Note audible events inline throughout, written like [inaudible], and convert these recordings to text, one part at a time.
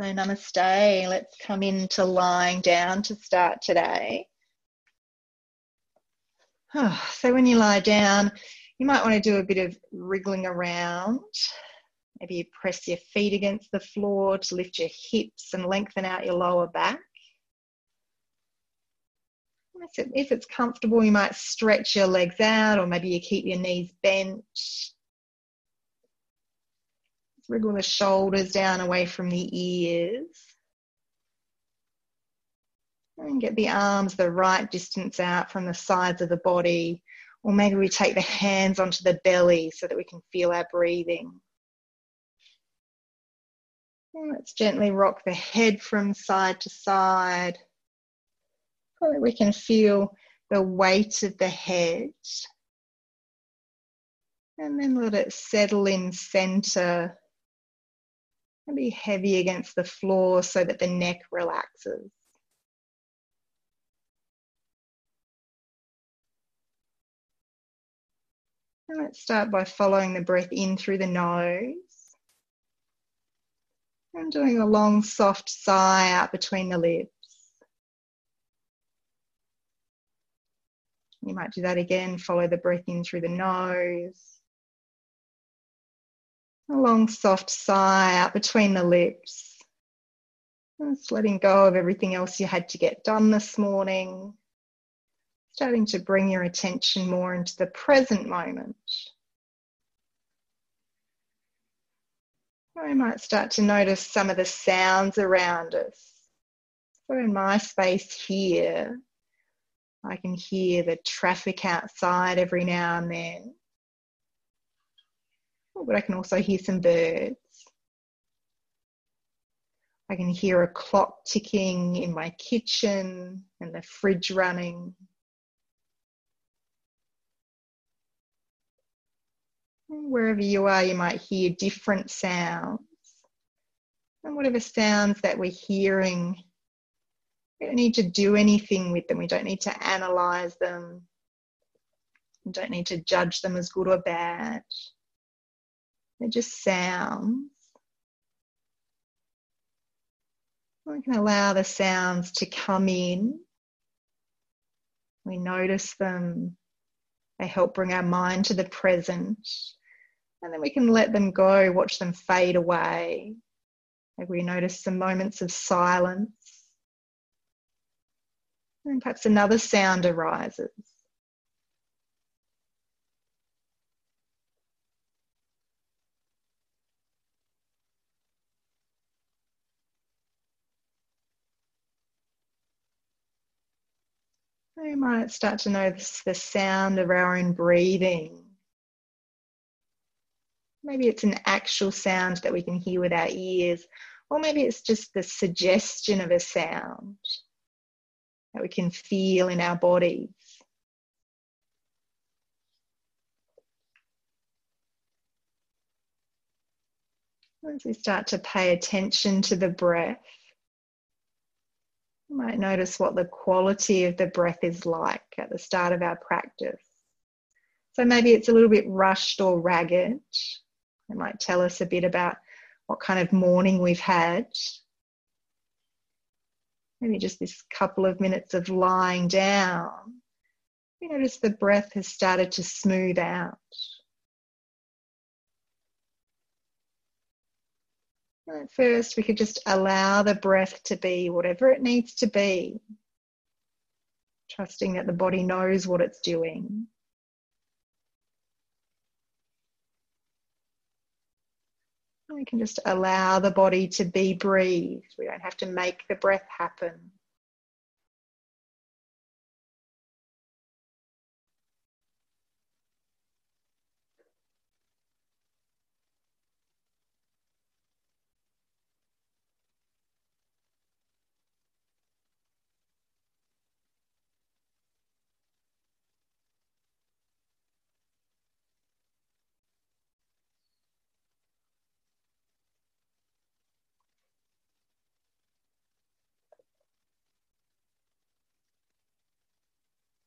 So, namaste. Let's come into lying down to start today. So, when you lie down, you might want to do a bit of wriggling around. Maybe you press your feet against the floor to lift your hips and lengthen out your lower back. If it's comfortable, you might stretch your legs out, or maybe you keep your knees bent Wriggle the shoulders down away from the ears. And get the arms the right distance out from the sides of the body. Or maybe we take the hands onto the belly so that we can feel our breathing. And let's gently rock the head from side to side so that we can feel the weight of the head. And then let it settle in center be heavy against the floor so that the neck relaxes. And let's start by following the breath in through the nose. And doing a long, soft sigh out between the lips. You might do that again. Follow the breath in through the nose. A long, soft sigh out between the lips. Just letting go of everything else you had to get done this morning. Starting to bring your attention more into the present moment. We might start to notice some of the sounds around us. So, in my space here, I can hear the traffic outside every now and then but I can also hear some birds. I can hear a clock ticking in my kitchen and the fridge running. Wherever you are, you might hear different sounds. And whatever sounds that we're hearing, we don't need to do anything with them. We don't need to analyze them. We don't need to judge them as good or bad. They're just sounds. We can allow the sounds to come in. We notice them. They help bring our mind to the present. And then we can let them go, watch them fade away. Maybe we notice some moments of silence. And perhaps another sound arises. We might start to notice the sound of our own breathing. Maybe it's an actual sound that we can hear with our ears, or maybe it's just the suggestion of a sound that we can feel in our bodies. As we start to pay attention to the breath, might notice what the quality of the breath is like at the start of our practice. So maybe it's a little bit rushed or ragged. It might tell us a bit about what kind of morning we've had. Maybe just this couple of minutes of lying down. You notice the breath has started to smooth out. At first, we could just allow the breath to be whatever it needs to be, trusting that the body knows what it's doing. We can just allow the body to be breathed. We don't have to make the breath happen.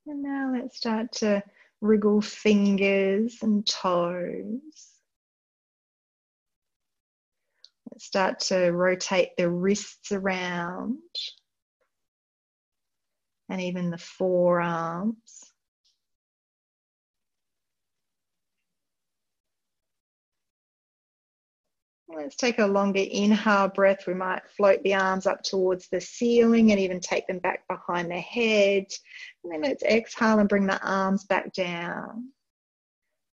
And now let's start to wriggle fingers and toes. Let's start to rotate the wrists around and even the forearms. Let's take a longer inhale breath. We might float the arms up towards the ceiling and even take them back behind the head. And then let's exhale and bring the arms back down.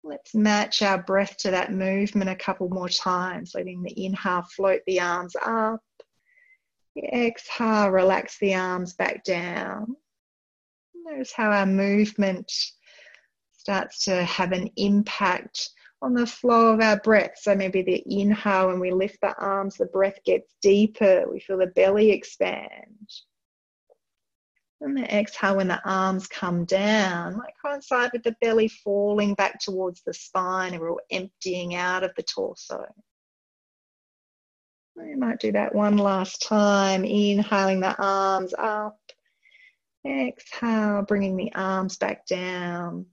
Let's match our breath to that movement a couple more times, letting the inhale float the arms up. The exhale, relax the arms back down. Notice how our movement starts to have an impact on the flow of our breath. So maybe the inhale, when we lift the arms, the breath gets deeper. We feel the belly expand. And the exhale, when the arms come down, might coincide with the belly falling back towards the spine and we're all emptying out of the torso. We might do that one last time, inhaling the arms up. Exhale, bringing the arms back down.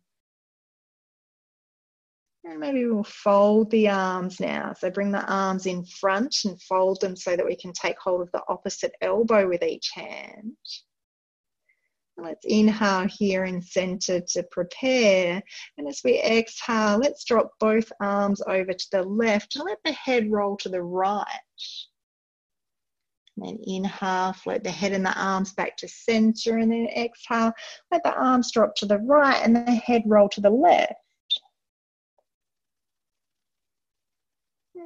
And maybe we'll fold the arms now. So bring the arms in front and fold them so that we can take hold of the opposite elbow with each hand. Let's inhale here in center to prepare. And as we exhale, let's drop both arms over to the left and let the head roll to the right. And then inhale, float the head and the arms back to center. And then exhale, let the arms drop to the right and the head roll to the left.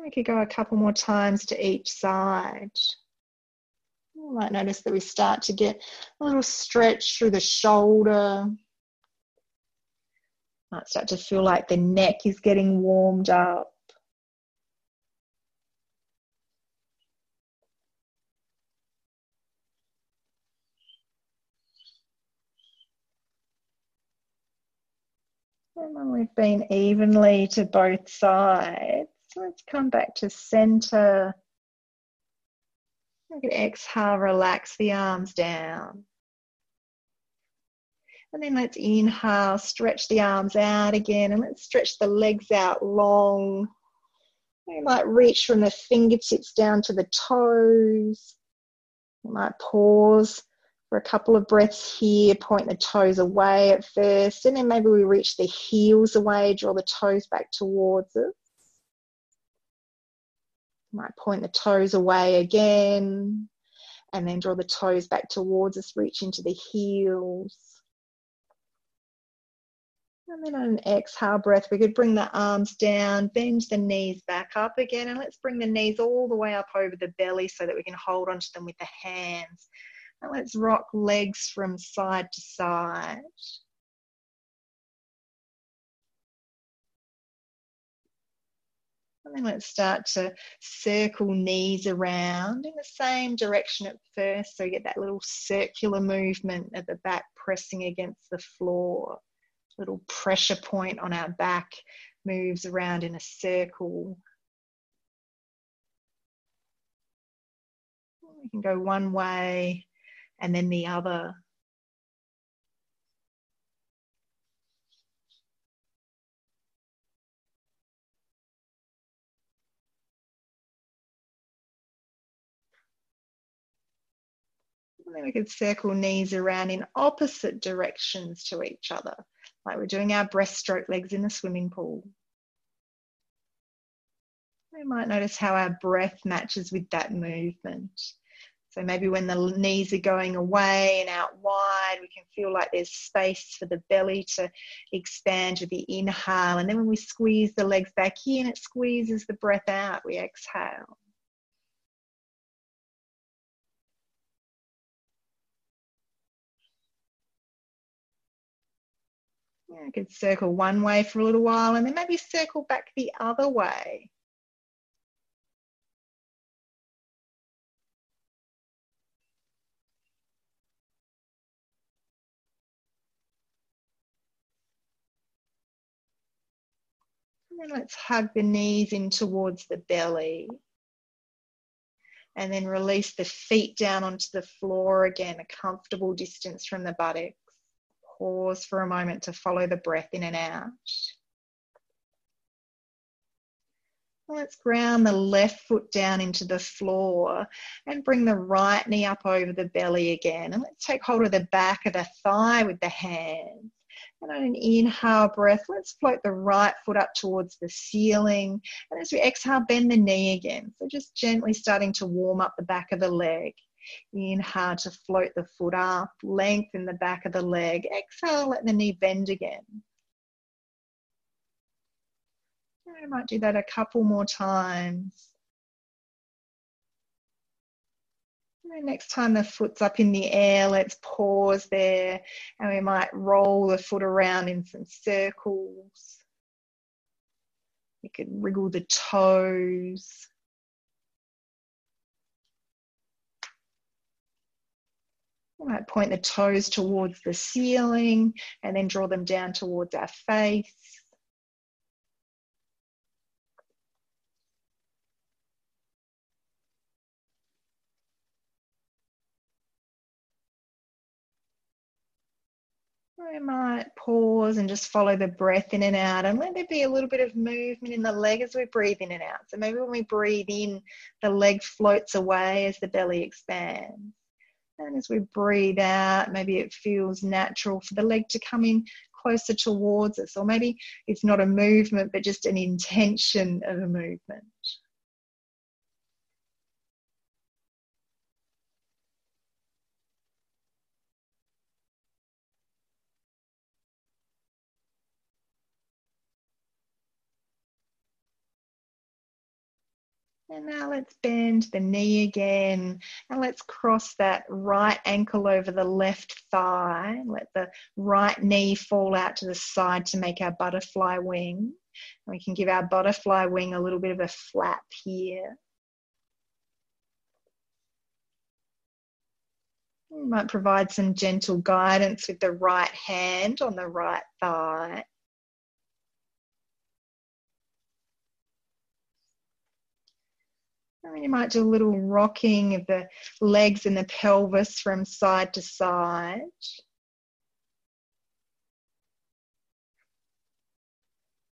We could go a couple more times to each side. You might notice that we start to get a little stretch through the shoulder. Might start to feel like the neck is getting warmed up. And when we've been evenly to both sides, so let's come back to center. Exhale, relax the arms down. And then let's inhale, stretch the arms out again, and let's stretch the legs out long. We might reach from the fingertips down to the toes. We might pause for a couple of breaths here, point the toes away at first, and then maybe we reach the heels away, draw the toes back towards us. Might point the toes away again and then draw the toes back towards us, reach into the heels. And then on an exhale breath, we could bring the arms down, bend the knees back up again, and let's bring the knees all the way up over the belly so that we can hold onto them with the hands. And let's rock legs from side to side. And then let's start to circle knees around in the same direction at first. So you get that little circular movement at the back pressing against the floor. Little pressure point on our back moves around in a circle. We can go one way and then the other. And then we could circle knees around in opposite directions to each other, like we're doing our breaststroke legs in the swimming pool. We might notice how our breath matches with that movement. So maybe when the knees are going away and out wide, we can feel like there's space for the belly to expand with the inhale. And then when we squeeze the legs back in, it squeezes the breath out. We exhale. I could circle one way for a little while and then maybe circle back the other way. And then let's hug the knees in towards the belly. And then release the feet down onto the floor again, a comfortable distance from the buttocks pause for a moment to follow the breath in and out. Let's ground the left foot down into the floor and bring the right knee up over the belly again. And let's take hold of the back of the thigh with the hands. And on an inhale breath, let's float the right foot up towards the ceiling. And as we exhale, bend the knee again. So just gently starting to warm up the back of the leg. Inhale to float the foot up, lengthen the back of the leg. Exhale, let the knee bend again. I might do that a couple more times. And next time the foot's up in the air, let's pause there and we might roll the foot around in some circles. You could wriggle the toes. We might point the toes towards the ceiling and then draw them down towards our face. We might pause and just follow the breath in and out and let there be a little bit of movement in the leg as we breathe in and out. So maybe when we breathe in, the leg floats away as the belly expands. And as we breathe out, maybe it feels natural for the leg to come in closer towards us, or maybe it's not a movement, but just an intention of a movement. And now let's bend the knee again and let's cross that right ankle over the left thigh. Let the right knee fall out to the side to make our butterfly wing. And we can give our butterfly wing a little bit of a flap here. We might provide some gentle guidance with the right hand on the right thigh. And you might do a little rocking of the legs and the pelvis from side to side.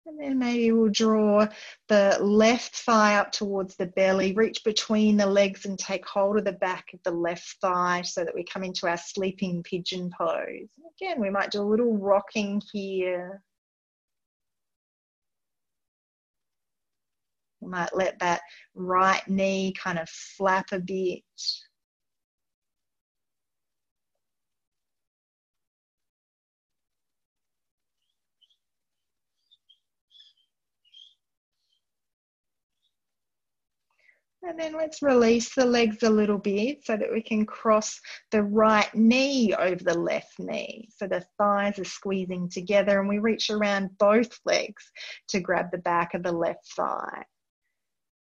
And then maybe we'll draw the left thigh up towards the belly, reach between the legs and take hold of the back of the left thigh so that we come into our sleeping pigeon pose. Again, we might do a little rocking here. You might let that right knee kind of flap a bit. And then let's release the legs a little bit so that we can cross the right knee over the left knee. So the thighs are squeezing together and we reach around both legs to grab the back of the left thigh.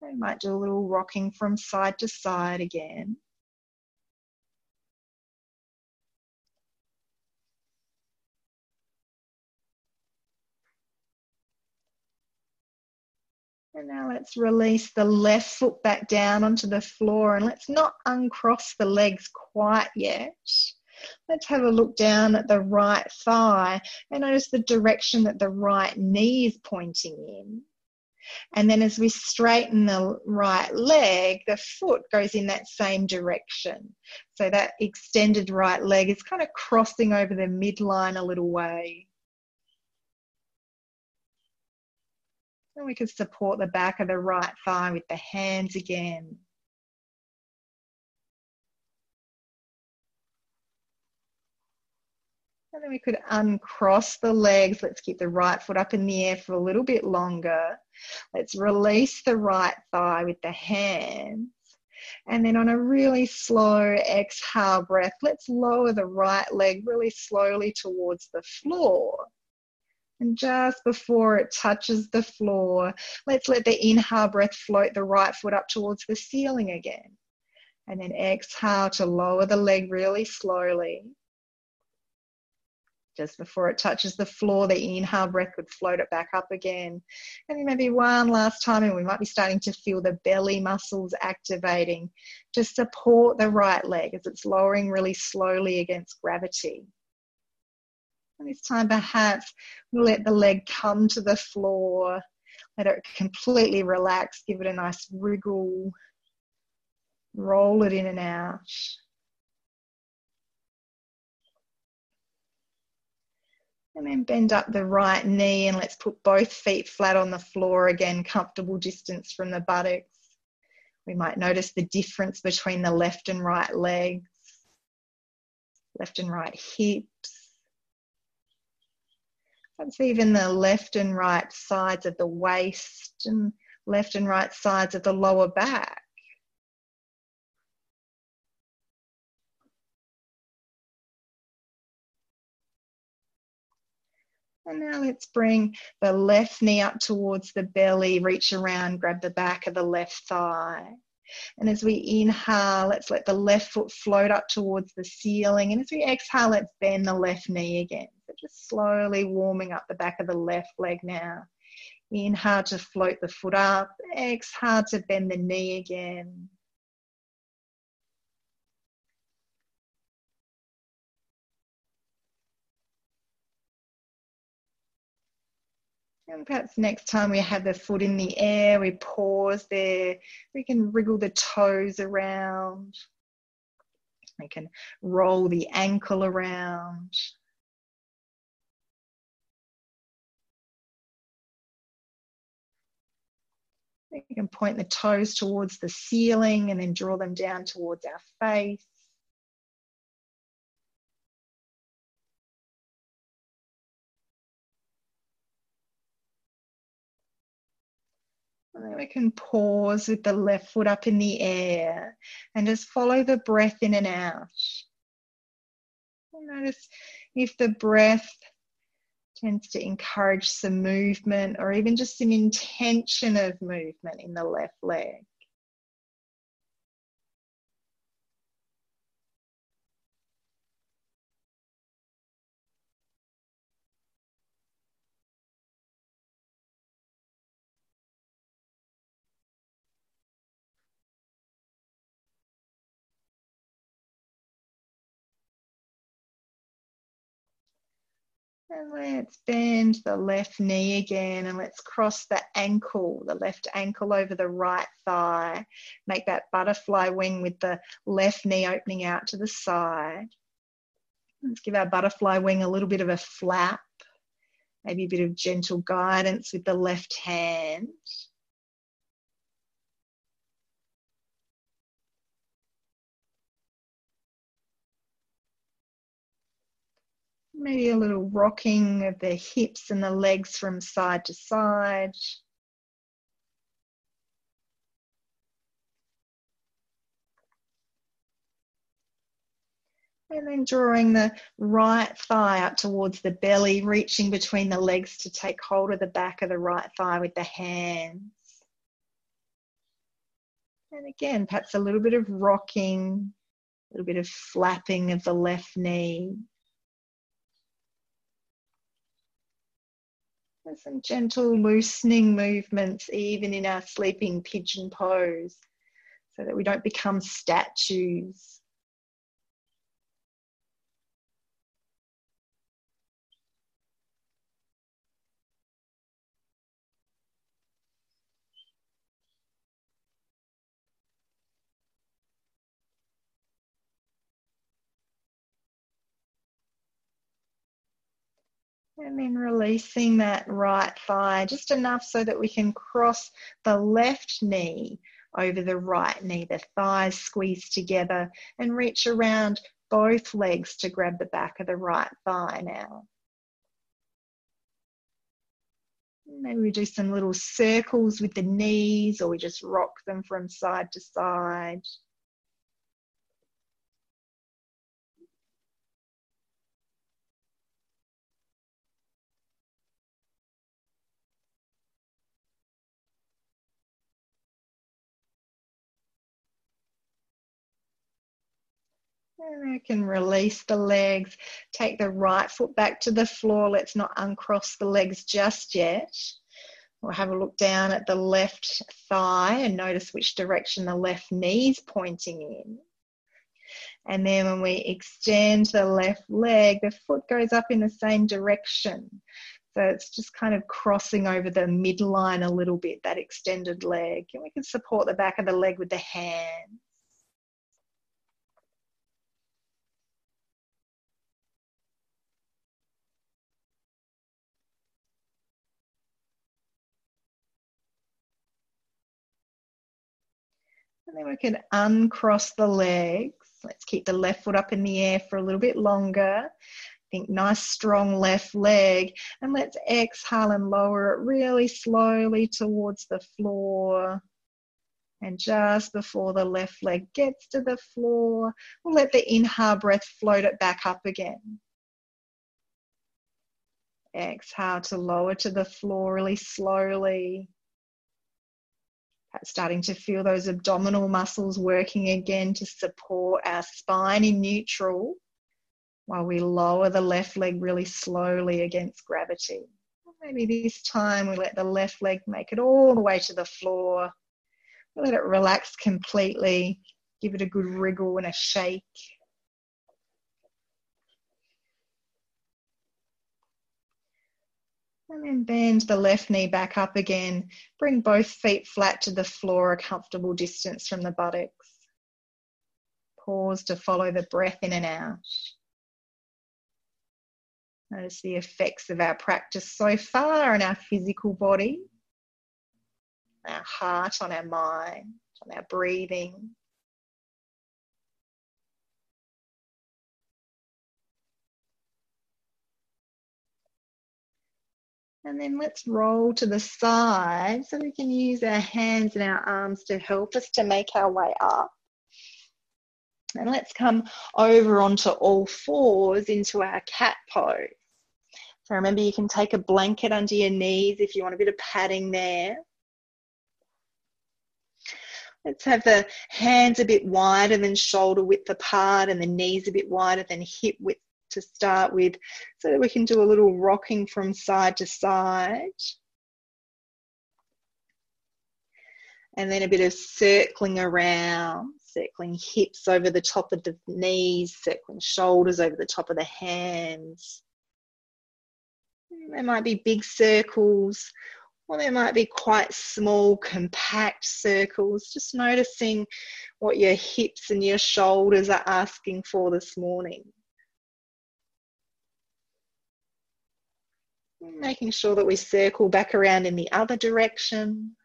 We might do a little rocking from side to side again. And now let's release the left foot back down onto the floor and let's not uncross the legs quite yet. Let's have a look down at the right thigh and notice the direction that the right knee is pointing in. And then as we straighten the right leg, the foot goes in that same direction. So that extended right leg is kind of crossing over the midline a little way. And we can support the back of the right thigh with the hands again. And then we could uncross the legs. Let's keep the right foot up in the air for a little bit longer. Let's release the right thigh with the hands. And then on a really slow exhale breath, let's lower the right leg really slowly towards the floor. And just before it touches the floor, let's let the inhale breath float the right foot up towards the ceiling again. And then exhale to lower the leg really slowly just before it touches the floor, the inhale breath would float it back up again. And maybe one last time, and we might be starting to feel the belly muscles activating to support the right leg as it's lowering really slowly against gravity. And this time, perhaps we'll let the leg come to the floor. Let it completely relax. Give it a nice wriggle. Roll it in and out. And then bend up the right knee and let's put both feet flat on the floor again, comfortable distance from the buttocks. We might notice the difference between the left and right legs, left and right hips. Perhaps even the left and right sides of the waist and left and right sides of the lower back. And now let's bring the left knee up towards the belly, reach around, grab the back of the left thigh. And as we inhale, let's let the left foot float up towards the ceiling. And as we exhale, let's bend the left knee again. So just slowly warming up the back of the left leg now. Inhale to float the foot up. Exhale to bend the knee again. And perhaps next time we have the foot in the air, we pause there. We can wriggle the toes around. We can roll the ankle around. We can point the toes towards the ceiling and then draw them down towards our face. We can pause with the left foot up in the air and just follow the breath in and out. notice if the breath tends to encourage some movement or even just an intention of movement in the left leg. And let's bend the left knee again and let's cross the ankle, the left ankle over the right thigh. Make that butterfly wing with the left knee opening out to the side. Let's give our butterfly wing a little bit of a flap, maybe a bit of gentle guidance with the left hand. Maybe a little rocking of the hips and the legs from side to side. And then drawing the right thigh up towards the belly, reaching between the legs to take hold of the back of the right thigh with the hands. And again, perhaps a little bit of rocking, a little bit of flapping of the left knee. There's some gentle loosening movements, even in our sleeping pigeon pose, so that we don't become statues. And then releasing that right thigh just enough so that we can cross the left knee over the right knee. The thighs squeeze together and reach around both legs to grab the back of the right thigh now. Maybe we do some little circles with the knees or we just rock them from side to side. And I can release the legs. Take the right foot back to the floor. Let's not uncross the legs just yet. We'll have a look down at the left thigh and notice which direction the left knee is pointing in. And then when we extend the left leg, the foot goes up in the same direction. So it's just kind of crossing over the midline a little bit, that extended leg. And we can support the back of the leg with the hands. Then we can uncross the legs. Let's keep the left foot up in the air for a little bit longer. Think nice strong left leg. And let's exhale and lower it really slowly towards the floor. And just before the left leg gets to the floor, we'll let the inhale breath float it back up again. Exhale to lower to the floor really slowly starting to feel those abdominal muscles working again to support our spine in neutral while we lower the left leg really slowly against gravity. Maybe this time we let the left leg make it all the way to the floor. We let it relax completely, give it a good wriggle and a shake. And then bend the left knee back up again. Bring both feet flat to the floor, a comfortable distance from the buttocks. Pause to follow the breath in and out. Notice the effects of our practice so far on our physical body, our heart, on our mind, on our breathing. And then let's roll to the side so we can use our hands and our arms to help us to make our way up. And let's come over onto all fours into our cat pose. So remember, you can take a blanket under your knees if you want a bit of padding there. Let's have the hands a bit wider than shoulder width apart and the knees a bit wider than hip width to start with so that we can do a little rocking from side to side. And then a bit of circling around, circling hips over the top of the knees, circling shoulders over the top of the hands. There might be big circles, or there might be quite small, compact circles. Just noticing what your hips and your shoulders are asking for this morning. Making sure that we circle back around in the other direction.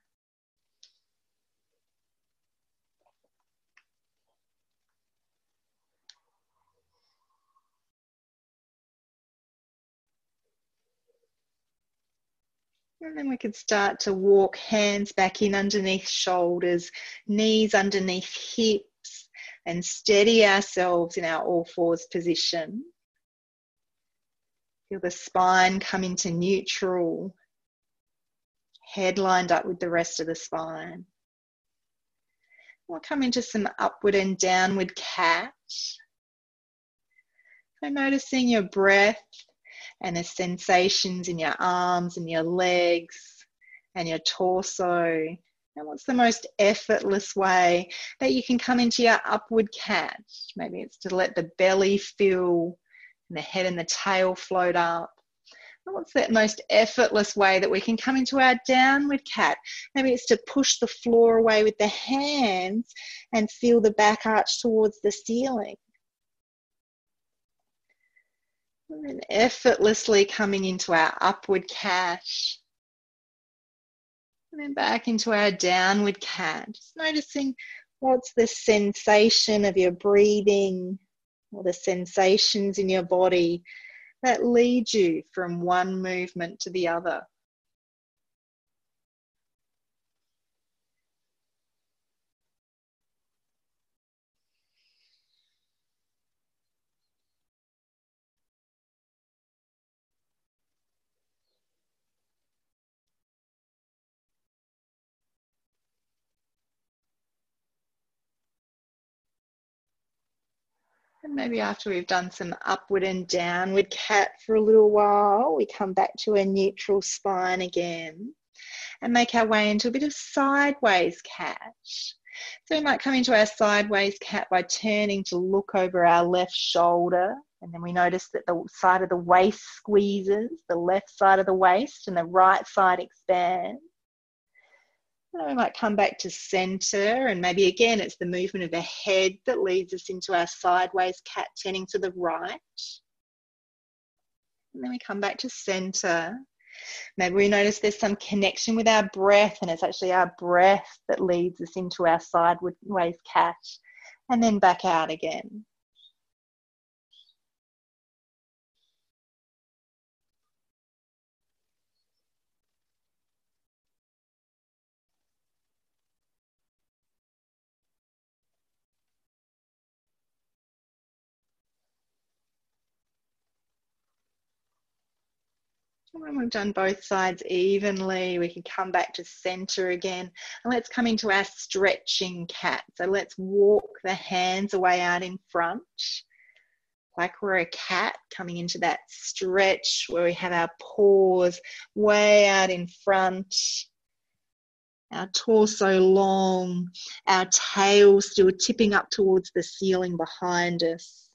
And then we could start to walk hands back in underneath shoulders, knees underneath hips, and steady ourselves in our all fours position. Feel the spine come into neutral, head lined up with the rest of the spine. We'll come into some upward and downward cat. So noticing your breath and the sensations in your arms and your legs and your torso. And what's the most effortless way that you can come into your upward cat? Maybe it's to let the belly fill and the head and the tail float up. What's that most effortless way that we can come into our downward cat? Maybe it's to push the floor away with the hands and feel the back arch towards the ceiling. And then effortlessly coming into our upward cat. And then back into our downward cat. Just noticing what's the sensation of your breathing or the sensations in your body that lead you from one movement to the other. Maybe after we've done some upward and downward cat for a little while, we come back to a neutral spine again and make our way into a bit of sideways cat. So we might come into our sideways cat by turning to look over our left shoulder. And then we notice that the side of the waist squeezes, the left side of the waist, and the right side expands. And we might come back to center, and maybe again it's the movement of the head that leads us into our sideways cat, turning to the right. And then we come back to center. Maybe we notice there's some connection with our breath, and it's actually our breath that leads us into our sideways cat, and then back out again. When we've done both sides evenly, we can come back to center again. And let's come into our stretching cat. So let's walk the hands away out in front, like we're a cat coming into that stretch where we have our paws way out in front. Our torso long, our tail still tipping up towards the ceiling behind us.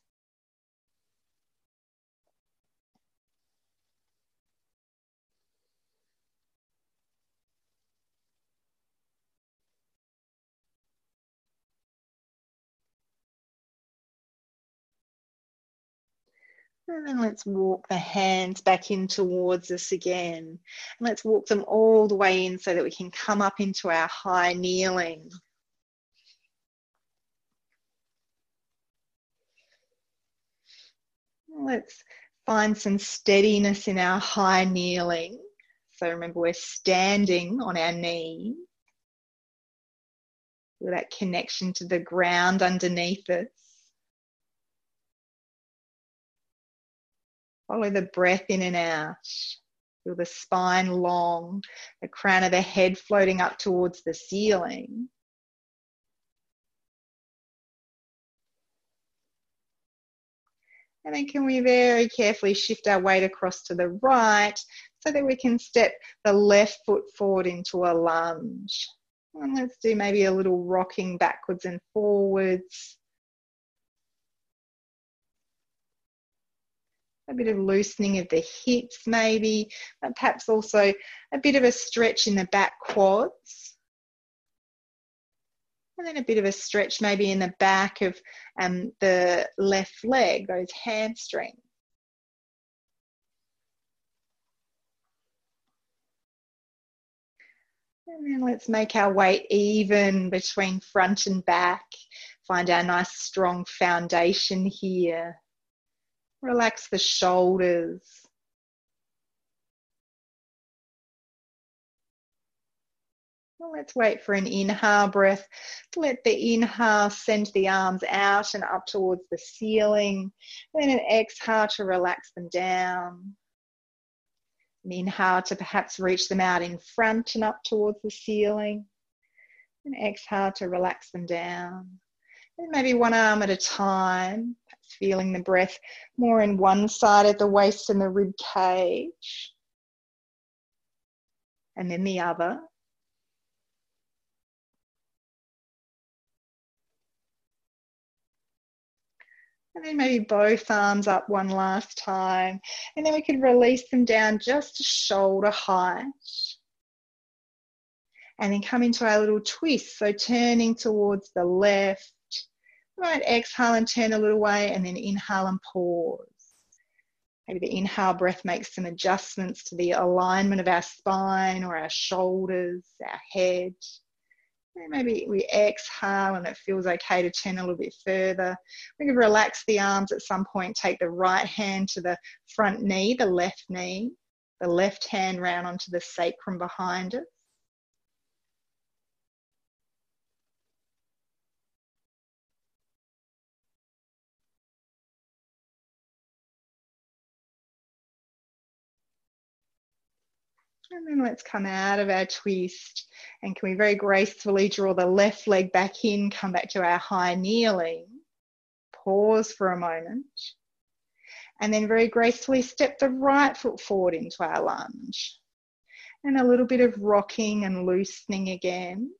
And then let's walk the hands back in towards us again. And let's walk them all the way in so that we can come up into our high kneeling. Let's find some steadiness in our high kneeling. So remember, we're standing on our knees with that connection to the ground underneath us. Follow the breath in and out. Feel the spine long, the crown of the head floating up towards the ceiling. And then can we very carefully shift our weight across to the right so that we can step the left foot forward into a lunge. And let's do maybe a little rocking backwards and forwards. A bit of loosening of the hips maybe, but perhaps also a bit of a stretch in the back quads. And then a bit of a stretch maybe in the back of um, the left leg, those hamstrings. And then let's make our weight even between front and back. Find our nice strong foundation here. Relax the shoulders. Well, let's wait for an inhale breath. Let the inhale send the arms out and up towards the ceiling. Then an exhale to relax them down. An inhale to perhaps reach them out in front and up towards the ceiling. And exhale to relax them down. And maybe one arm at a time feeling the breath more in one side of the waist and the rib cage, and then the other. And then maybe both arms up one last time. And then we could release them down just to shoulder height. And then come into our little twist. So turning towards the left Right, exhale and turn a little way, and then inhale and pause. Maybe the inhale breath makes some adjustments to the alignment of our spine or our shoulders, our head. And maybe we exhale and it feels okay to turn a little bit further. We can relax the arms at some point, take the right hand to the front knee, the left knee, the left hand round onto the sacrum behind us. And then let's come out of our twist. And can we very gracefully draw the left leg back in, come back to our high kneeling, pause for a moment, and then very gracefully step the right foot forward into our lunge. And a little bit of rocking and loosening again.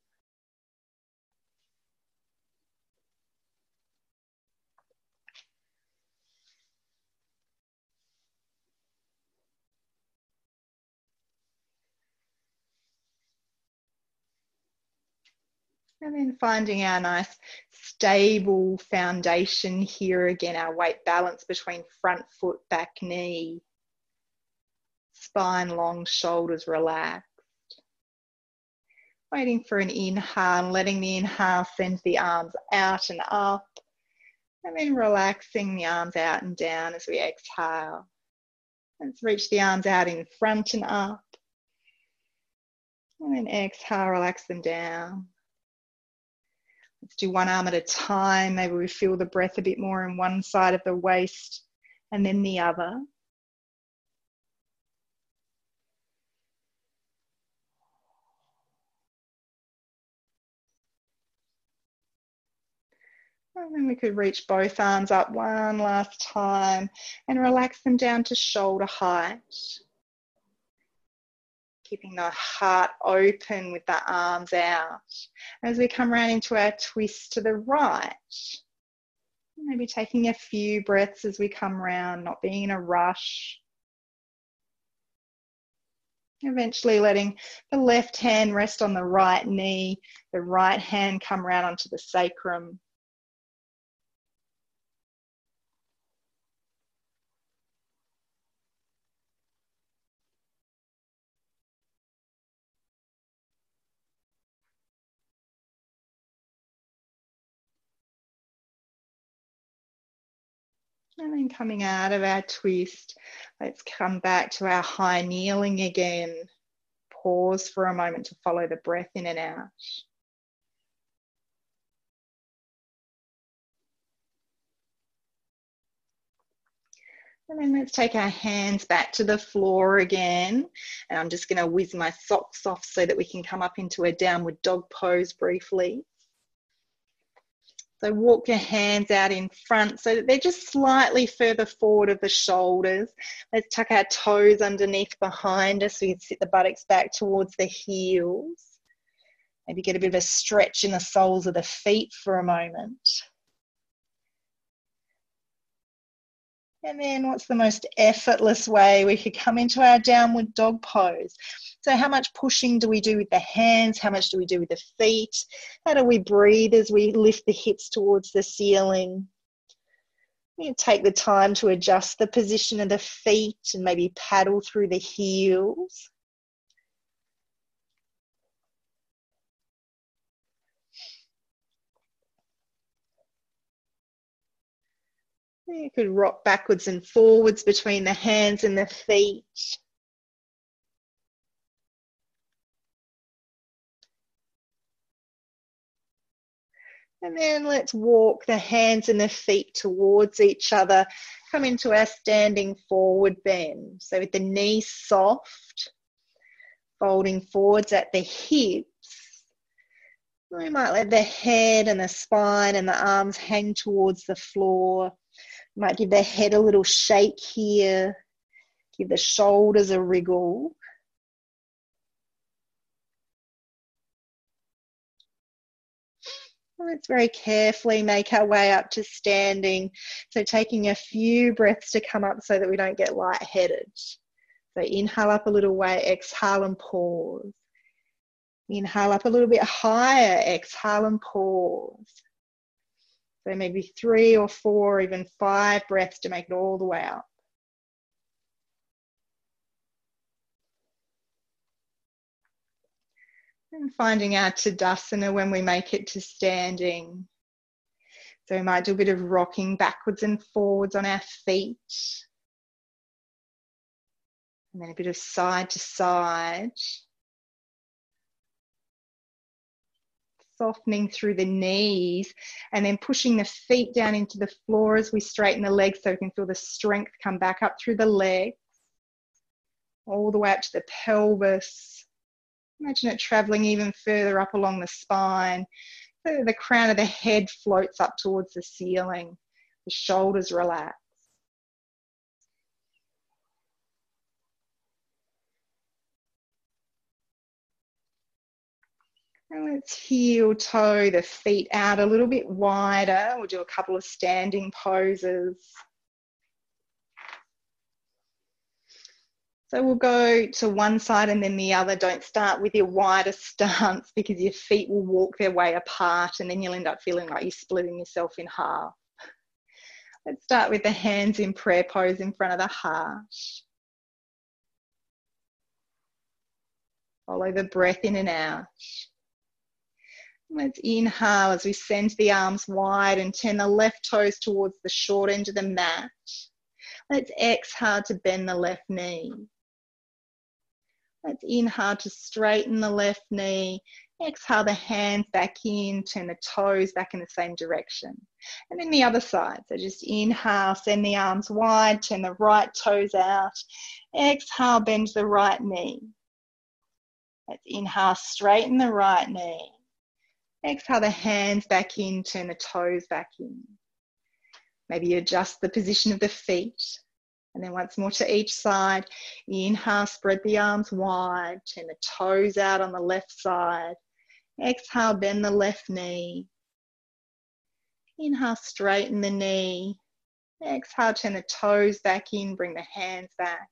And then finding our nice stable foundation here again, our weight balance between front foot, back knee, spine long, shoulders relaxed. Waiting for an inhale, letting the inhale send the arms out and up, and then relaxing the arms out and down as we exhale. Let's reach the arms out in front and up. And then exhale, relax them down. Let's do one arm at a time. Maybe we feel the breath a bit more in one side of the waist and then the other. And then we could reach both arms up one last time and relax them down to shoulder height. Keeping the heart open with the arms out. As we come around into our twist to the right, maybe taking a few breaths as we come around, not being in a rush. Eventually letting the left hand rest on the right knee, the right hand come around onto the sacrum. And then coming out of our twist, let's come back to our high kneeling again. Pause for a moment to follow the breath in and out. And then let's take our hands back to the floor again. And I'm just going to whiz my socks off so that we can come up into a downward dog pose briefly. So walk your hands out in front so that they're just slightly further forward of the shoulders. Let's tuck our toes underneath behind us so you can sit the buttocks back towards the heels. Maybe get a bit of a stretch in the soles of the feet for a moment. And then what's the most effortless way we could come into our downward dog pose? So, how much pushing do we do with the hands? How much do we do with the feet? How do we breathe as we lift the hips towards the ceiling? You take the time to adjust the position of the feet and maybe paddle through the heels. You could rock backwards and forwards between the hands and the feet. And then let's walk the hands and the feet towards each other. Come into our standing forward bend. So with the knees soft, folding forwards at the hips. We might let the head and the spine and the arms hang towards the floor. Might give the head a little shake here. Give the shoulders a wriggle. Let's very carefully make our way up to standing. So, taking a few breaths to come up so that we don't get lightheaded. So, inhale up a little way, exhale and pause. Inhale up a little bit higher, exhale and pause. So, maybe three or four, even five breaths to make it all the way out. And finding our Tadasana when we make it to standing. So we might do a bit of rocking backwards and forwards on our feet. And then a bit of side to side. Softening through the knees and then pushing the feet down into the floor as we straighten the legs so we can feel the strength come back up through the legs. All the way up to the pelvis Imagine it traveling even further up along the spine. The crown of the head floats up towards the ceiling. The shoulders relax. Let's heel toe the feet out a little bit wider. We'll do a couple of standing poses. So we'll go to one side and then the other. Don't start with your widest [laughs] stance because your feet will walk their way apart and then you'll end up feeling like you're splitting yourself in half. Let's start with the hands in prayer pose in front of the heart. Follow the breath in and out. Let's inhale as we send the arms wide and turn the left toes towards the short end of the mat. Let's exhale to bend the left knee. Let's inhale to straighten the left knee. Exhale the hands back in, turn the toes back in the same direction. And then the other side. So just inhale, send the arms wide, turn the right toes out. Exhale, bend the right knee. Let's inhale, straighten the right knee. Exhale the hands back in, turn the toes back in. Maybe adjust the position of the feet. And then once more to each side. Inhale, spread the arms wide, turn the toes out on the left side. Exhale, bend the left knee. Inhale, straighten the knee. Exhale, turn the toes back in, bring the hands back.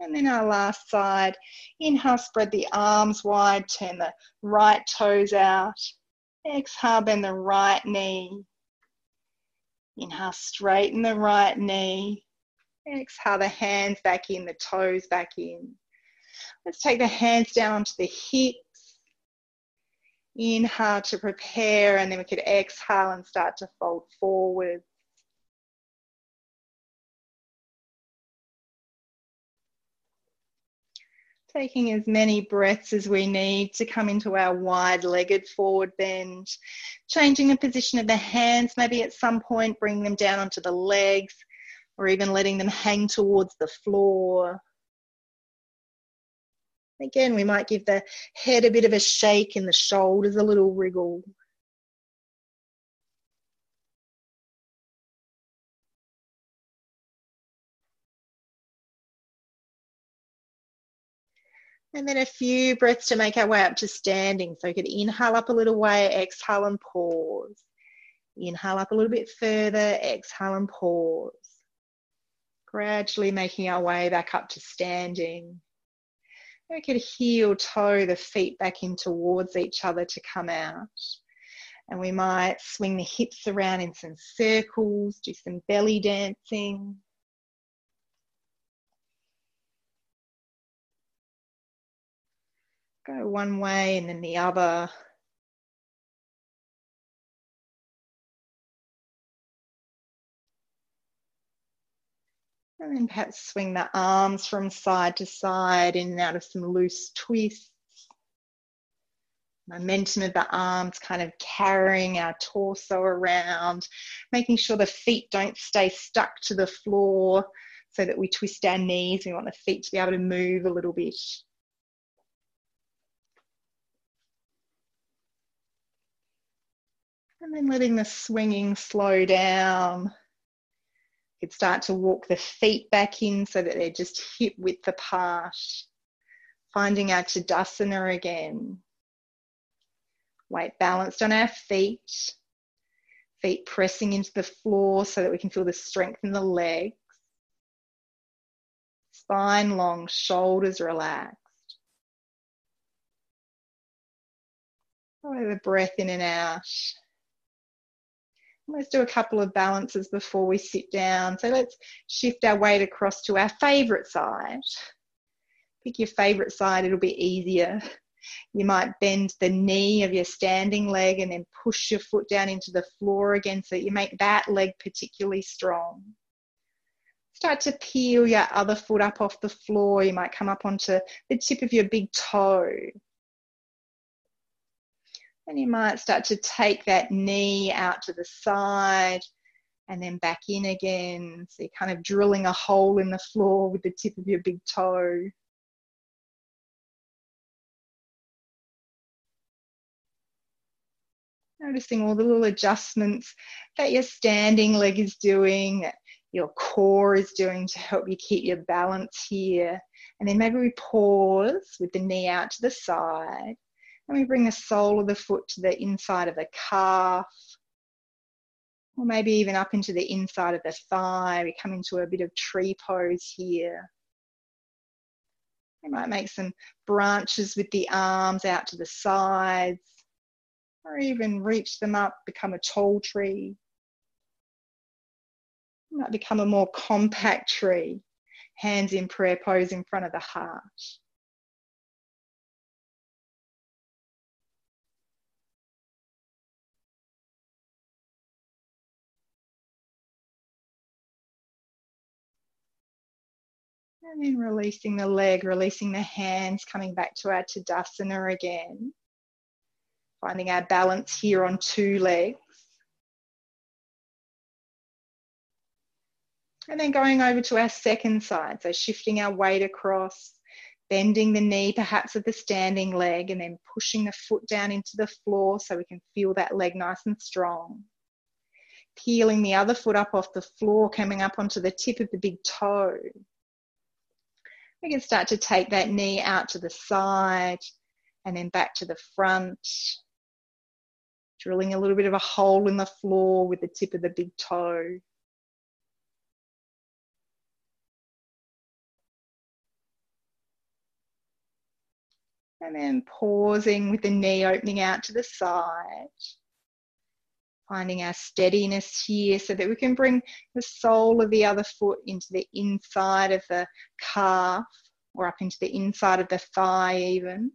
And then our last side. Inhale, spread the arms wide, turn the right toes out. Exhale, bend the right knee. Inhale, straighten the right knee. Exhale the hands back in, the toes back in. Let's take the hands down onto the hips. Inhale to prepare, and then we could exhale and start to fold forward. Taking as many breaths as we need to come into our wide legged forward bend. Changing the position of the hands, maybe at some point bring them down onto the legs or even letting them hang towards the floor. Again, we might give the head a bit of a shake and the shoulders a little wriggle. And then a few breaths to make our way up to standing. So you could inhale up a little way, exhale and pause. Inhale up a little bit further, exhale and pause. Gradually making our way back up to standing. We could heel toe the feet back in towards each other to come out. And we might swing the hips around in some circles, do some belly dancing. Go one way and then the other. And then perhaps swing the arms from side to side in and out of some loose twists. Momentum of the arms kind of carrying our torso around, making sure the feet don't stay stuck to the floor so that we twist our knees. We want the feet to be able to move a little bit. And then letting the swinging slow down You could start to walk the feet back in so that they're just hip width apart. Finding our Tadasana again. Weight balanced on our feet. Feet pressing into the floor so that we can feel the strength in the legs. Spine long, shoulders relaxed. Follow the breath in and out. Let's do a couple of balances before we sit down. So let's shift our weight across to our favourite side. Pick your favourite side, it'll be easier. You might bend the knee of your standing leg and then push your foot down into the floor again so you make that leg particularly strong. Start to peel your other foot up off the floor. You might come up onto the tip of your big toe. And you might start to take that knee out to the side and then back in again. So you're kind of drilling a hole in the floor with the tip of your big toe. Noticing all the little adjustments that your standing leg is doing, that your core is doing to help you keep your balance here. And then maybe we pause with the knee out to the side and we bring the sole of the foot to the inside of the calf, or maybe even up into the inside of the thigh. We come into a bit of tree pose here. We might make some branches with the arms out to the sides, or even reach them up, become a tall tree. You might become a more compact tree, hands in prayer pose in front of the heart. And then releasing the leg, releasing the hands, coming back to our Tadasana again. Finding our balance here on two legs. And then going over to our second side. So shifting our weight across, bending the knee perhaps at the standing leg, and then pushing the foot down into the floor so we can feel that leg nice and strong. Peeling the other foot up off the floor, coming up onto the tip of the big toe. We can start to take that knee out to the side and then back to the front. Drilling a little bit of a hole in the floor with the tip of the big toe. And then pausing with the knee opening out to the side finding our steadiness here so that we can bring the sole of the other foot into the inside of the calf or up into the inside of the thigh even.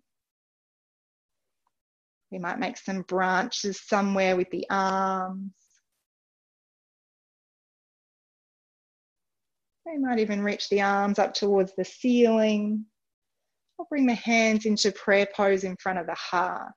We might make some branches somewhere with the arms. We might even reach the arms up towards the ceiling or bring the hands into prayer pose in front of the heart.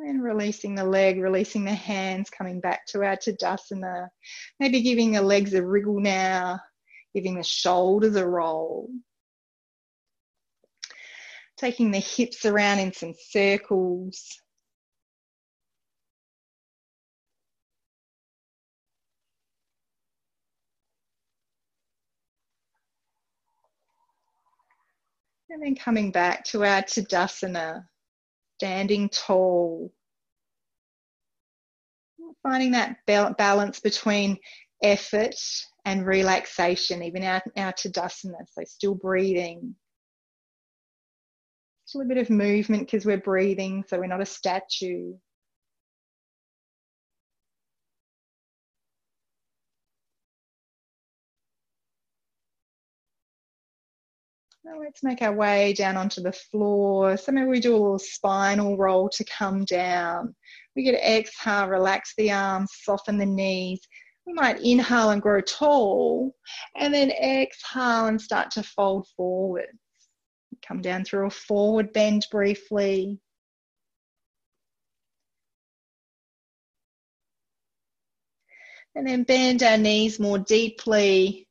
And then releasing the leg, releasing the hands, coming back to our Tadasana. Maybe giving the legs a wriggle now, giving the shoulders a roll. Taking the hips around in some circles. And then coming back to our Tadasana standing tall. Finding that balance between effort and relaxation, even our, to Tadasana, so still breathing. Still a bit of movement because we're breathing, so we're not a statue. Now let's make our way down onto the floor. So maybe we do a little spinal roll to come down. We get exhale, relax the arms, soften the knees. We might inhale and grow tall, and then exhale and start to fold forward. Come down through a forward bend briefly. And then bend our knees more deeply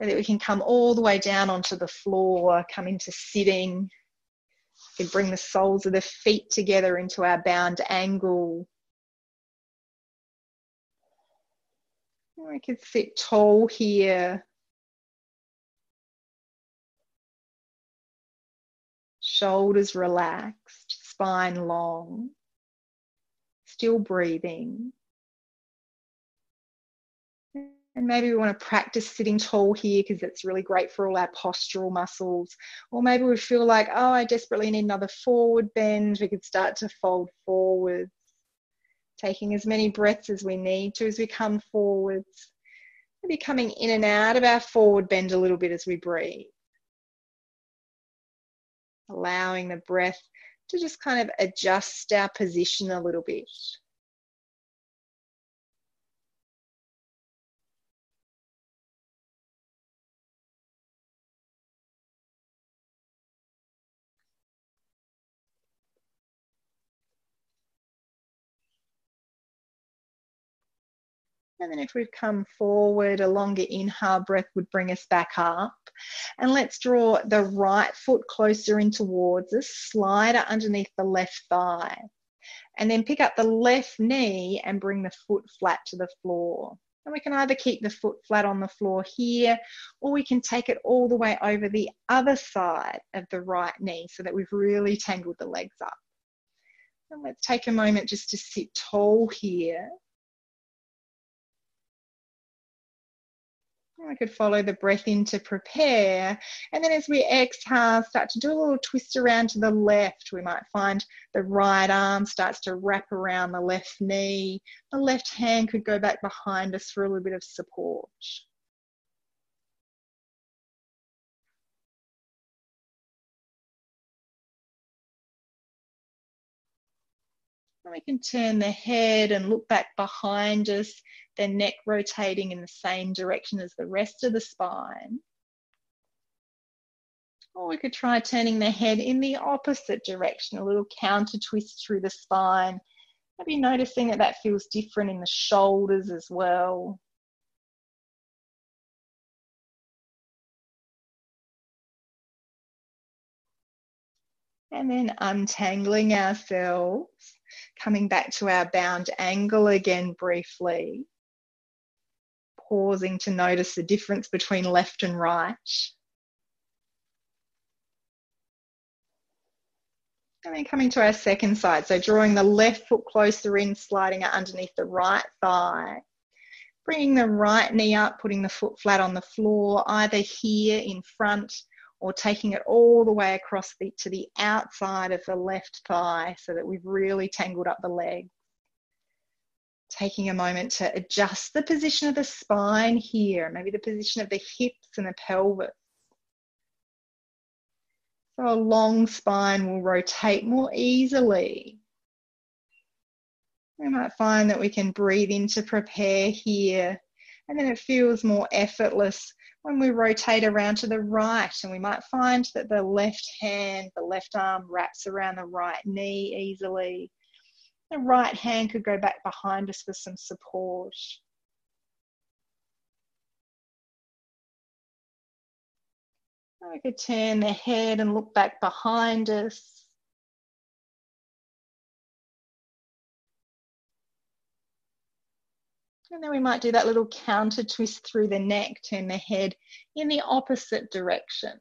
so that we can come all the way down onto the floor, come into sitting. We can bring the soles of the feet together into our bound angle. We can sit tall here. Shoulders relaxed, spine long, still breathing. And maybe we want to practice sitting tall here because it's really great for all our postural muscles. Or maybe we feel like, oh, I desperately need another forward bend. We could start to fold forwards, taking as many breaths as we need to as we come forwards. Maybe coming in and out of our forward bend a little bit as we breathe. Allowing the breath to just kind of adjust our position a little bit. And then if we've come forward, a longer inhale breath would bring us back up. And let's draw the right foot closer in towards us, slider underneath the left thigh. And then pick up the left knee and bring the foot flat to the floor. And we can either keep the foot flat on the floor here, or we can take it all the way over the other side of the right knee so that we've really tangled the legs up. And let's take a moment just to sit tall here. I could follow the breath in to prepare. And then as we exhale, start to do a little twist around to the left. We might find the right arm starts to wrap around the left knee. The left hand could go back behind us for a little bit of support. And we can turn the head and look back behind us, the neck rotating in the same direction as the rest of the spine. Or we could try turning the head in the opposite direction, a little counter twist through the spine. Maybe noticing that that feels different in the shoulders as well. And then untangling ourselves coming back to our bound angle again briefly, pausing to notice the difference between left and right. And then coming to our second side, so drawing the left foot closer in, sliding it underneath the right thigh. Bringing the right knee up, putting the foot flat on the floor, either here in front or taking it all the way across the, to the outside of the left thigh so that we've really tangled up the leg. Taking a moment to adjust the position of the spine here, maybe the position of the hips and the pelvis. So a long spine will rotate more easily. We might find that we can breathe in to prepare here, and then it feels more effortless when we rotate around to the right and we might find that the left hand, the left arm wraps around the right knee easily. The right hand could go back behind us for some support. We could turn the head and look back behind us. And then we might do that little counter twist through the neck, turn the head in the opposite direction.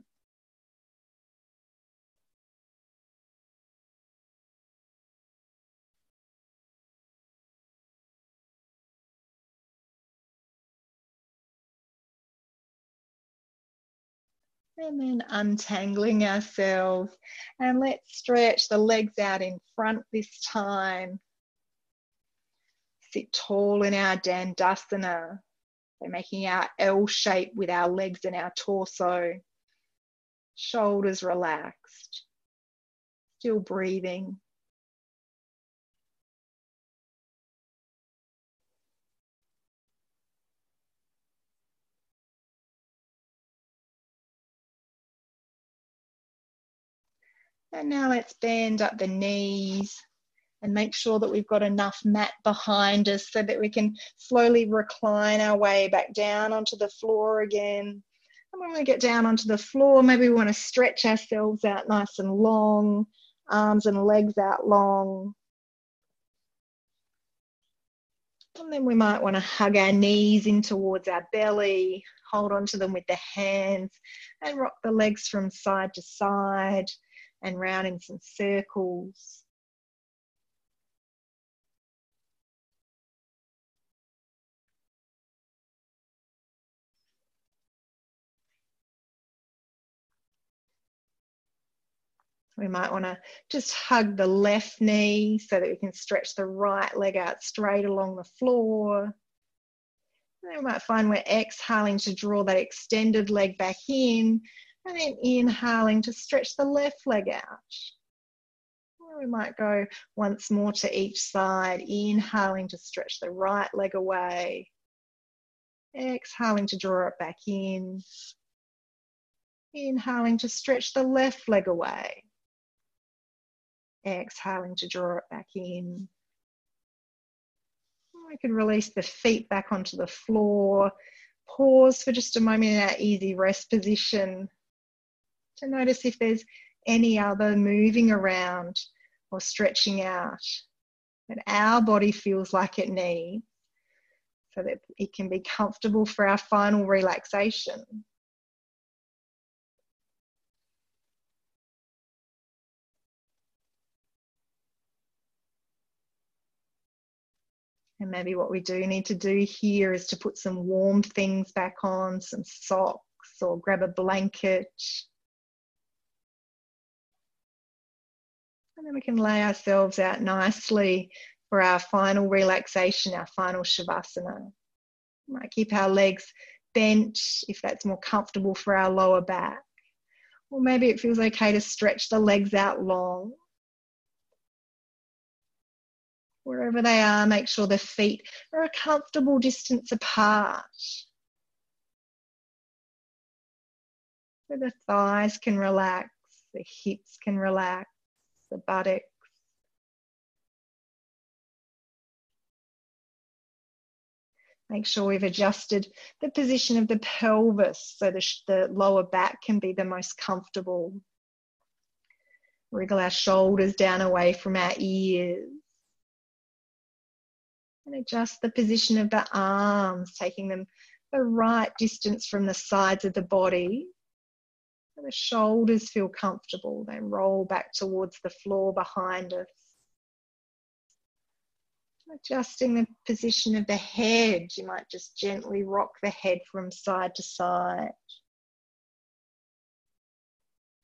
And then untangling ourselves. And let's stretch the legs out in front this time sit tall in our Dandasana. So making our L shape with our legs and our torso. Shoulders relaxed. Still breathing. And now let's bend up the knees and make sure that we've got enough mat behind us so that we can slowly recline our way back down onto the floor again. And when we get down onto the floor, maybe we want to stretch ourselves out nice and long, arms and legs out long. And then we might want to hug our knees in towards our belly, hold onto them with the hands, and rock the legs from side to side and round in some circles. We might want to just hug the left knee so that we can stretch the right leg out straight along the floor. And then we might find we're exhaling to draw that extended leg back in and then inhaling to stretch the left leg out. We might go once more to each side, inhaling to stretch the right leg away, exhaling to draw it back in, inhaling to stretch the left leg away exhaling to draw it back in. We can release the feet back onto the floor. Pause for just a moment in our easy rest position to notice if there's any other moving around or stretching out that our body feels like it needs so that it can be comfortable for our final relaxation. And maybe what we do need to do here is to put some warm things back on, some socks, or grab a blanket. And then we can lay ourselves out nicely for our final relaxation, our final Shavasana. We might keep our legs bent if that's more comfortable for our lower back. Or maybe it feels okay to stretch the legs out long. Wherever they are, make sure the feet are a comfortable distance apart. So the thighs can relax, the hips can relax, the buttocks. Make sure we've adjusted the position of the pelvis so the, the lower back can be the most comfortable. Wriggle our shoulders down away from our ears. And adjust the position of the arms, taking them the right distance from the sides of the body. The shoulders feel comfortable. They roll back towards the floor behind us. Adjusting the position of the head, you might just gently rock the head from side to side.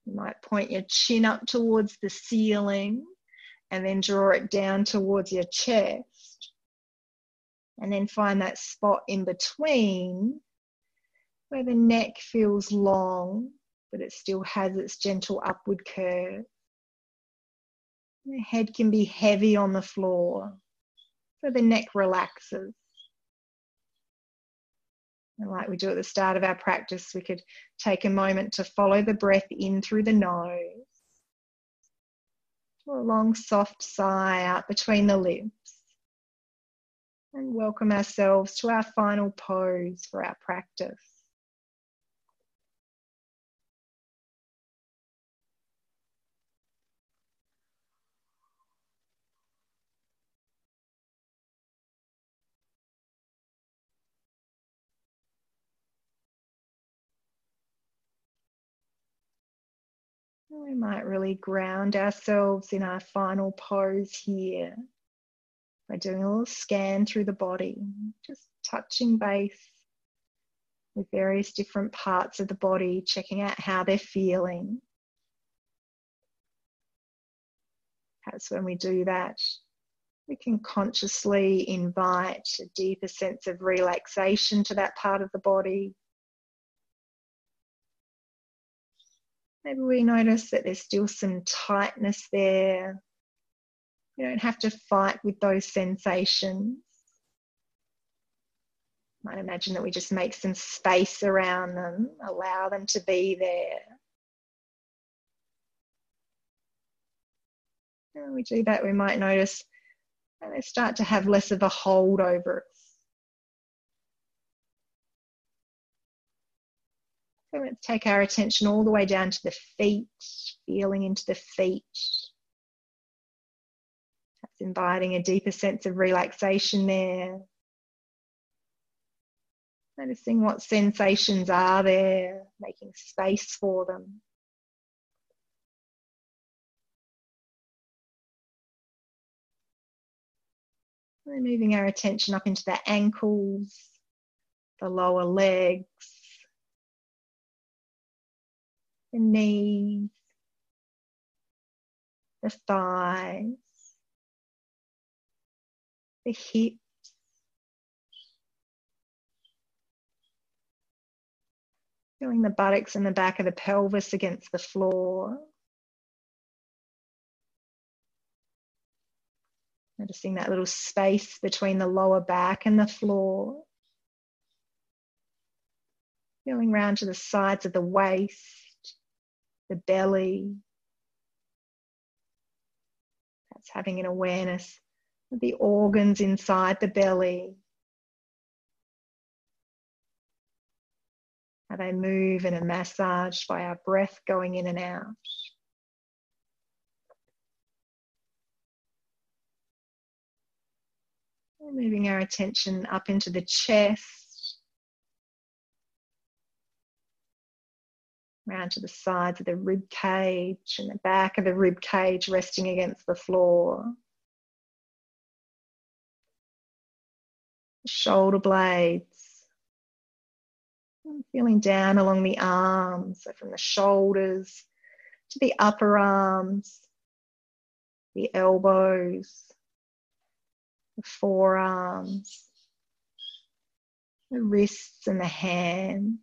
You might point your chin up towards the ceiling and then draw it down towards your chest. And then find that spot in between where the neck feels long, but it still has its gentle upward curve. The head can be heavy on the floor. So the neck relaxes. And like we do at the start of our practice, we could take a moment to follow the breath in through the nose. A long, soft sigh out between the lips. And welcome ourselves to our final pose for our practice. We might really ground ourselves in our final pose here by doing a little scan through the body, just touching base with various different parts of the body, checking out how they're feeling. Perhaps when we do that, we can consciously invite a deeper sense of relaxation to that part of the body. Maybe we notice that there's still some tightness there. You don't have to fight with those sensations. Might imagine that we just make some space around them, allow them to be there. And when we do that, we might notice they start to have less of a hold over us. So let's take our attention all the way down to the feet, feeling into the feet. Inviting a deeper sense of relaxation there. Noticing what sensations are there, making space for them. We're moving our attention up into the ankles, the lower legs, the knees, the thighs, the hips, feeling the buttocks and the back of the pelvis against the floor. Noticing that little space between the lower back and the floor. Feeling round to the sides of the waist the belly. That's having an awareness the organs inside the belly. How they move and are massaged by our breath going in and out. moving our attention up into the chest round to the sides of the rib cage and the back of the rib cage resting against the floor. Shoulder blades. feeling down along the arms, so from the shoulders to the upper arms, the elbows, the forearms, the wrists and the hands.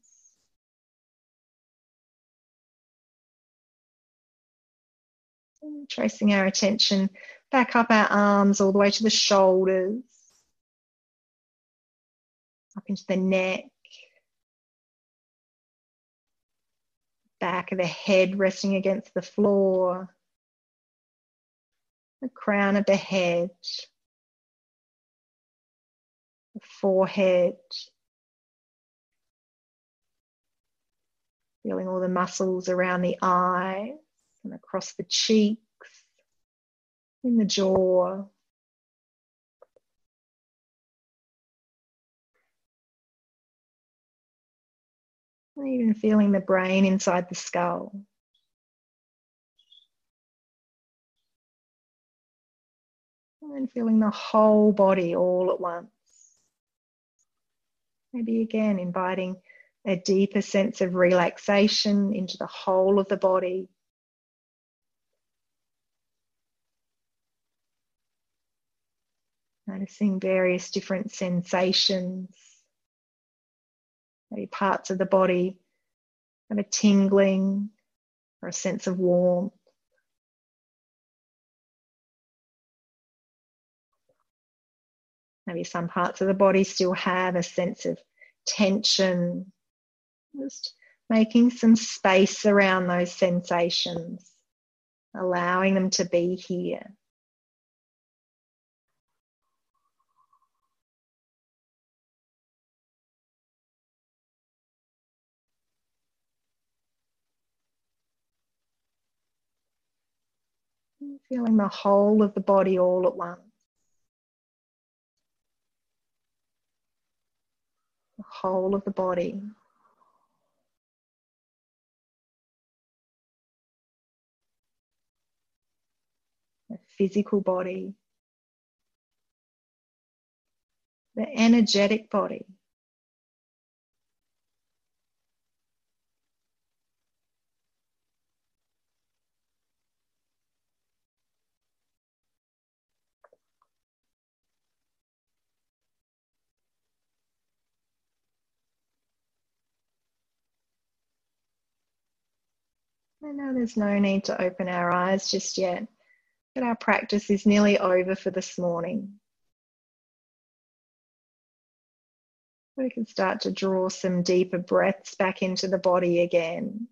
And tracing our attention back up our arms all the way to the shoulders, up into the neck, back of the head resting against the floor, the crown of the head, the forehead, feeling all the muscles around the eyes and across the cheeks, in the jaw. Even feeling the brain inside the skull. And feeling the whole body all at once. Maybe again inviting a deeper sense of relaxation into the whole of the body. Noticing various different sensations maybe parts of the body have a tingling or a sense of warmth. Maybe some parts of the body still have a sense of tension. Just making some space around those sensations, allowing them to be here. Feeling the whole of the body all at once. The whole of the body. The physical body. The energetic body. I know there's no need to open our eyes just yet, but our practice is nearly over for this morning. We can start to draw some deeper breaths back into the body again.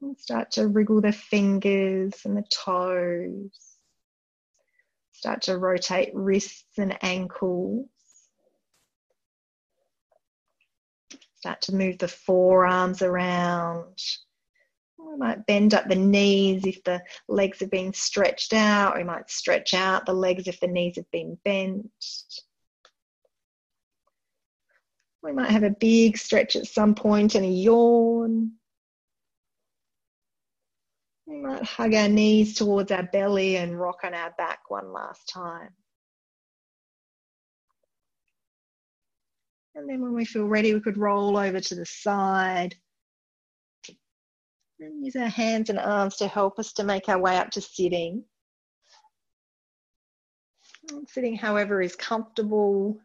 And start to wriggle the fingers and the toes. Start to rotate wrists and ankles. Start to move the forearms around we might bend up the knees if the legs have been stretched out. We might stretch out the legs if the knees have been bent. We might have a big stretch at some point and a yawn. We might hug our knees towards our belly and rock on our back one last time. And then when we feel ready, we could roll over to the side and use our hands and arms to help us to make our way up to sitting. Sitting, however, is comfortable.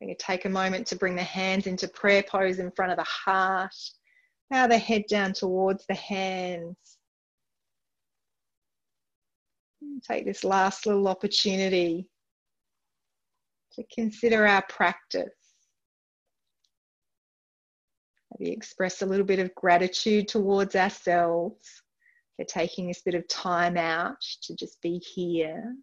We can take a moment to bring the hands into prayer pose in front of the heart. Bow the head down towards the hands. take this last little opportunity to consider our practice. Maybe express a little bit of gratitude towards ourselves for taking this bit of time out to just be here.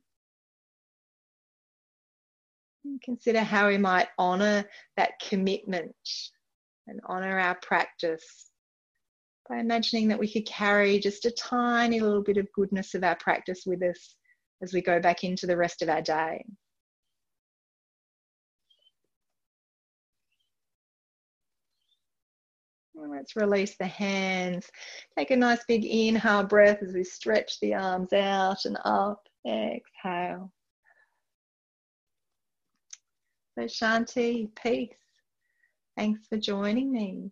And consider how we might honour that commitment and honour our practice by imagining that we could carry just a tiny little bit of goodness of our practice with us as we go back into the rest of our day. Let's release the hands. Take a nice big inhale breath as we stretch the arms out and up. Exhale. So, Shanti, peace. Thanks for joining me.